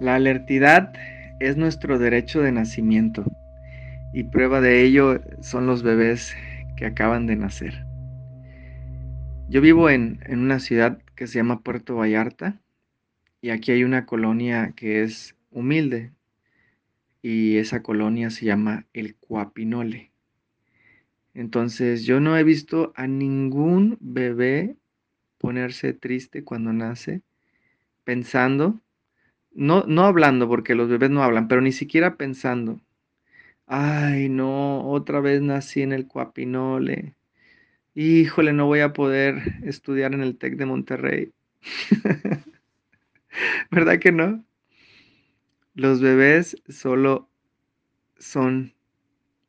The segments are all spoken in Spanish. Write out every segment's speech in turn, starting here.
La alertidad es nuestro derecho de nacimiento y prueba de ello son los bebés que acaban de nacer. Yo vivo en, una ciudad que se llama Puerto Vallarta y aquí hay una colonia que es humilde y esa colonia se llama el Cuapinole. Entonces yo no he visto a ningún bebé ponerse triste cuando nace pensando no, no hablando, porque los bebés no hablan, pero ni siquiera pensando. Ay, no, otra vez nací en el Cuapinole. Híjole, no voy a poder estudiar en el TEC de Monterrey. ¿Verdad que no? Los bebés solo son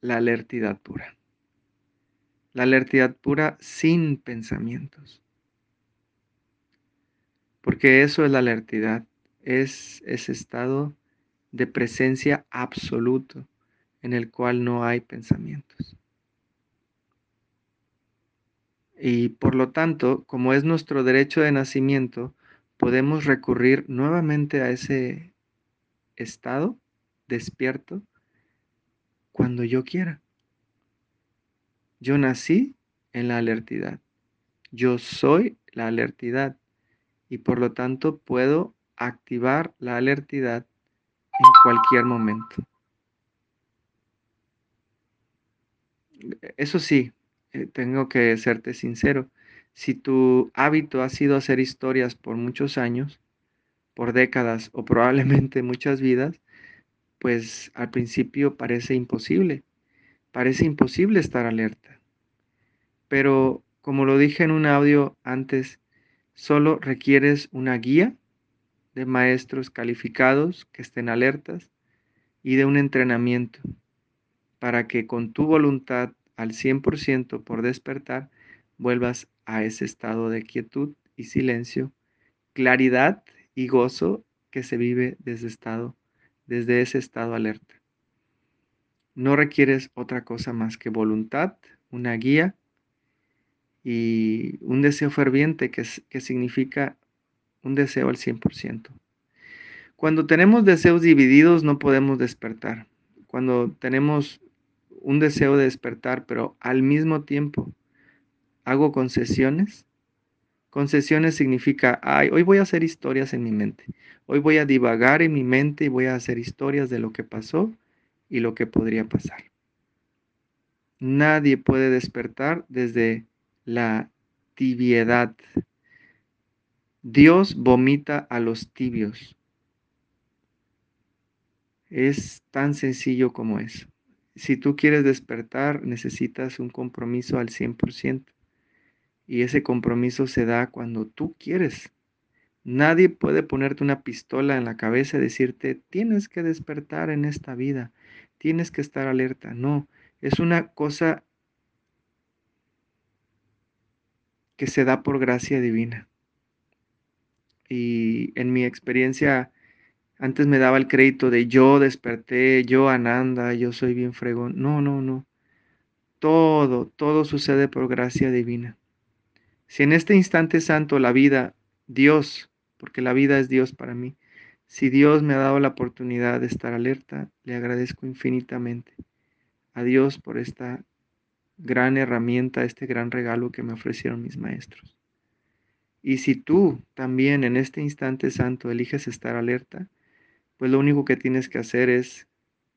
la alertidad pura. La alertidad pura sin pensamientos. Porque eso es la alertidad es ese estado de presencia absoluto en el cual no hay pensamientos. Y por lo tanto, como es nuestro derecho de nacimiento, podemos recurrir nuevamente a ese estado despierto cuando yo quiera. Yo nací en la alertidad. Yo soy la alertidad y por lo tanto puedo activar la alertidad en cualquier momento. Eso sí, eh, tengo que serte sincero. Si tu hábito ha sido hacer historias por muchos años, por décadas o probablemente muchas vidas, pues al principio parece imposible. Parece imposible estar alerta. Pero como lo dije en un audio antes, solo requieres una guía de maestros calificados que estén alertas y de un entrenamiento para que con tu voluntad al 100% por despertar vuelvas a ese estado de quietud y silencio, claridad y gozo que se vive desde estado desde ese estado alerta. No requieres otra cosa más que voluntad, una guía y un deseo ferviente que, que significa un deseo al 100%. Cuando tenemos deseos divididos no podemos despertar. Cuando tenemos un deseo de despertar, pero al mismo tiempo hago concesiones. Concesiones significa, ay, hoy voy a hacer historias en mi mente. Hoy voy a divagar en mi mente y voy a hacer historias de lo que pasó y lo que podría pasar. Nadie puede despertar desde la tibiedad, Dios vomita a los tibios. Es tan sencillo como eso. Si tú quieres despertar, necesitas un compromiso al 100%. Y ese compromiso se da cuando tú quieres. Nadie puede ponerte una pistola en la cabeza y decirte, tienes que despertar en esta vida, tienes que estar alerta. No, es una cosa que se da por gracia divina y en mi experiencia antes me daba el crédito de yo desperté, yo Ananda, yo soy bien fregón. No, no, no. Todo, todo sucede por gracia divina. Si en este instante santo la vida, Dios, porque la vida es Dios para mí, si Dios me ha dado la oportunidad de estar alerta, le agradezco infinitamente a Dios por esta gran herramienta, este gran regalo que me ofrecieron mis maestros. Y si tú también en este instante santo eliges estar alerta, pues lo único que tienes que hacer es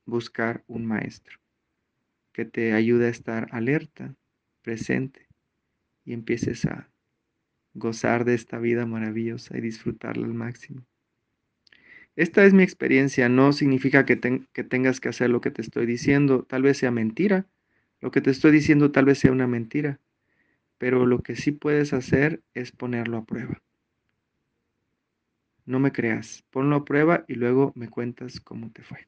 buscar un maestro que te ayude a estar alerta, presente y empieces a gozar de esta vida maravillosa y disfrutarla al máximo. Esta es mi experiencia, no significa que, que, tengas que hacer lo que te estoy diciendo, tal vez sea mentira, lo que te estoy diciendo tal vez sea una mentira, pero lo que sí puedes hacer es ponerlo a prueba. No me creas, ponlo a prueba y luego me cuentas cómo te fue.